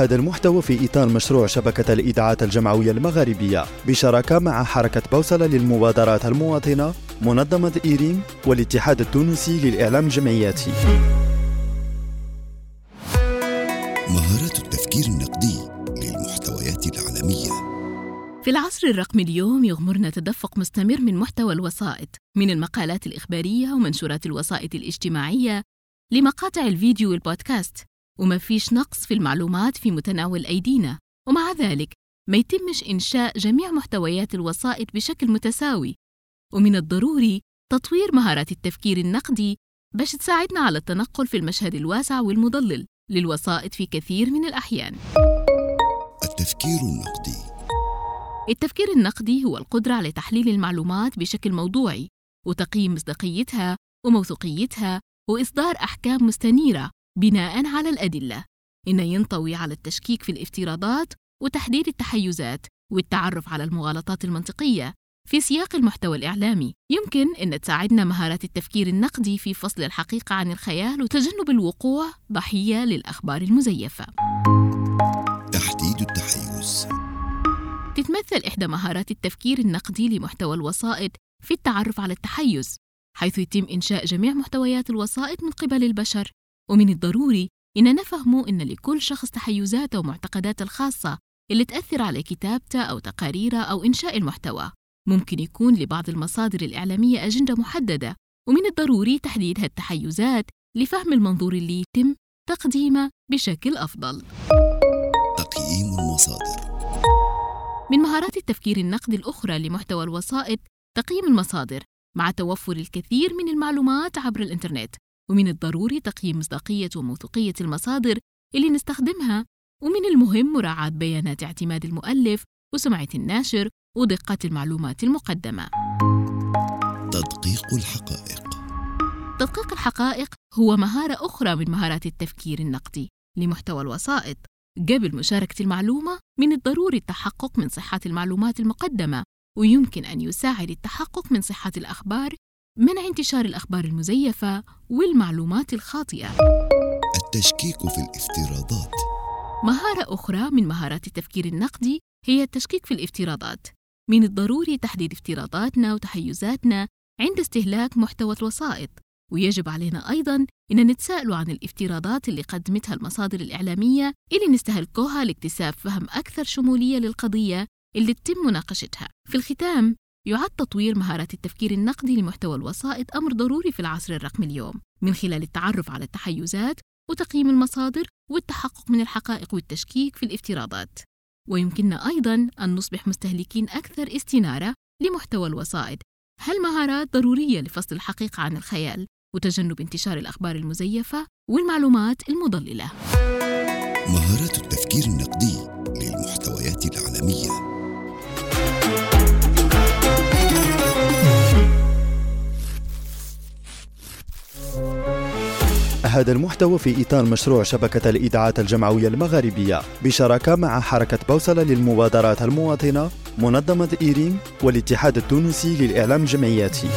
هذا المحتوى في إطار مشروع شبكة الإذاعات الجمعوية المغاربية بشراكة مع حركة بوصلة للمبادرات المواطنة منظمة إيريم والاتحاد التونسي للإعلام الجمعياتي. مهارات التفكير النقدي للمحتويات العالمية. في العصر الرقمي اليوم يغمرنا تدفق مستمر من محتوى الوسائط من المقالات الإخبارية ومنشورات الوسائط الاجتماعية لمقاطع الفيديو والبودكاست. وما فيش نقص في المعلومات في متناول أيدينا. ومع ذلك ما يتمش إنشاء جميع محتويات الوسائط بشكل متساوي. ومن الضروري تطوير مهارات التفكير النقدي باش تساعدنا على التنقل في المشهد الواسع والمضلل للوسائط في كثير من الأحيان. التفكير النقدي. التفكير النقدي هو القدرة على تحليل المعلومات بشكل موضوعي وتقييم مصداقيتها وموثوقيتها وإصدار أحكام مستنيرة. بناء على الأدلة إنه ينطوي على التشكيك في الافتراضات وتحديد التحيزات والتعرف على المغالطات المنطقية في سياق المحتوى الإعلامي. يمكن أن تساعدنا مهارات التفكير النقدي في فصل الحقيقة عن الخيال وتجنب الوقوع ضحية للأخبار المزيفة. تحديد التحيز. تتمثل إحدى مهارات التفكير النقدي لمحتوى الوسائط في التعرف على التحيز حيث يتم إنشاء جميع محتويات الوسائط من قبل البشر ومن الضروري إننا نفهم إن لكل شخص تحيزاته ومعتقداته الخاصة اللي تأثر على كتابته أو تقاريره أو إنشاء المحتوى. ممكن يكون لبعض المصادر الإعلامية أجندة محددة ومن الضروري تحديد هالتحيزات لفهم المنظور اللي يتم تقديمه بشكل أفضل. تقييم المصادر. من مهارات التفكير النقدي الأخرى لمحتوى الوسائط تقييم المصادر مع توفر الكثير من المعلومات عبر الإنترنت. ومن الضروري تقييم مصداقية وموثوقية المصادر اللي نستخدمها ومن المهم مراعاة بيانات اعتماد المؤلف وسمعة الناشر ودقة المعلومات المقدمة. تدقيق الحقائق. تدقيق الحقائق هو مهارة أخرى من مهارات التفكير النقدي لمحتوى الوسائط. قبل مشاركة المعلومة من الضروري التحقق من صحة المعلومات المقدمة ويمكن أن يساعد التحقق من صحة الأخبار منع انتشار الأخبار المزيفة والمعلومات الخاطئة. التشكيك في الافتراضات. مهارة أخرى من مهارات التفكير النقدي هي التشكيك في الافتراضات. من الضروري تحديد افتراضاتنا وتحيزاتنا عند استهلاك محتوى الوسائط. ويجب علينا أيضاً إن نتساءل عن الافتراضات اللي قدمتها المصادر الإعلامية اللي نستهلكوها لاكتساب فهم أكثر شمولية للقضية اللي تتم مناقشتها. في الختام يعد تطوير مهارات التفكير النقدي لمحتوى الوسائط أمر ضروري في العصر الرقمي اليوم من خلال التعرف على التحيزات وتقييم المصادر والتحقق من الحقائق والتشكيك في الافتراضات. ويمكننا أيضاً أن نصبح مستهلكين أكثر استنارة لمحتوى الوسائط. هالمهارات ضرورية لفصل الحقيقة عن الخيال وتجنب انتشار الأخبار المزيفة والمعلومات المضللة؟ مهارات التفكير النقدي للمحتويات العالمية. هذا المحتوى في إطار مشروع شبكة الإذاعات الجمعوية المغاربية بشراكة مع حركة بوصلة للمبادرات المواطنة منظمة إيريم والاتحاد التونسي للإعلام الجمعياتي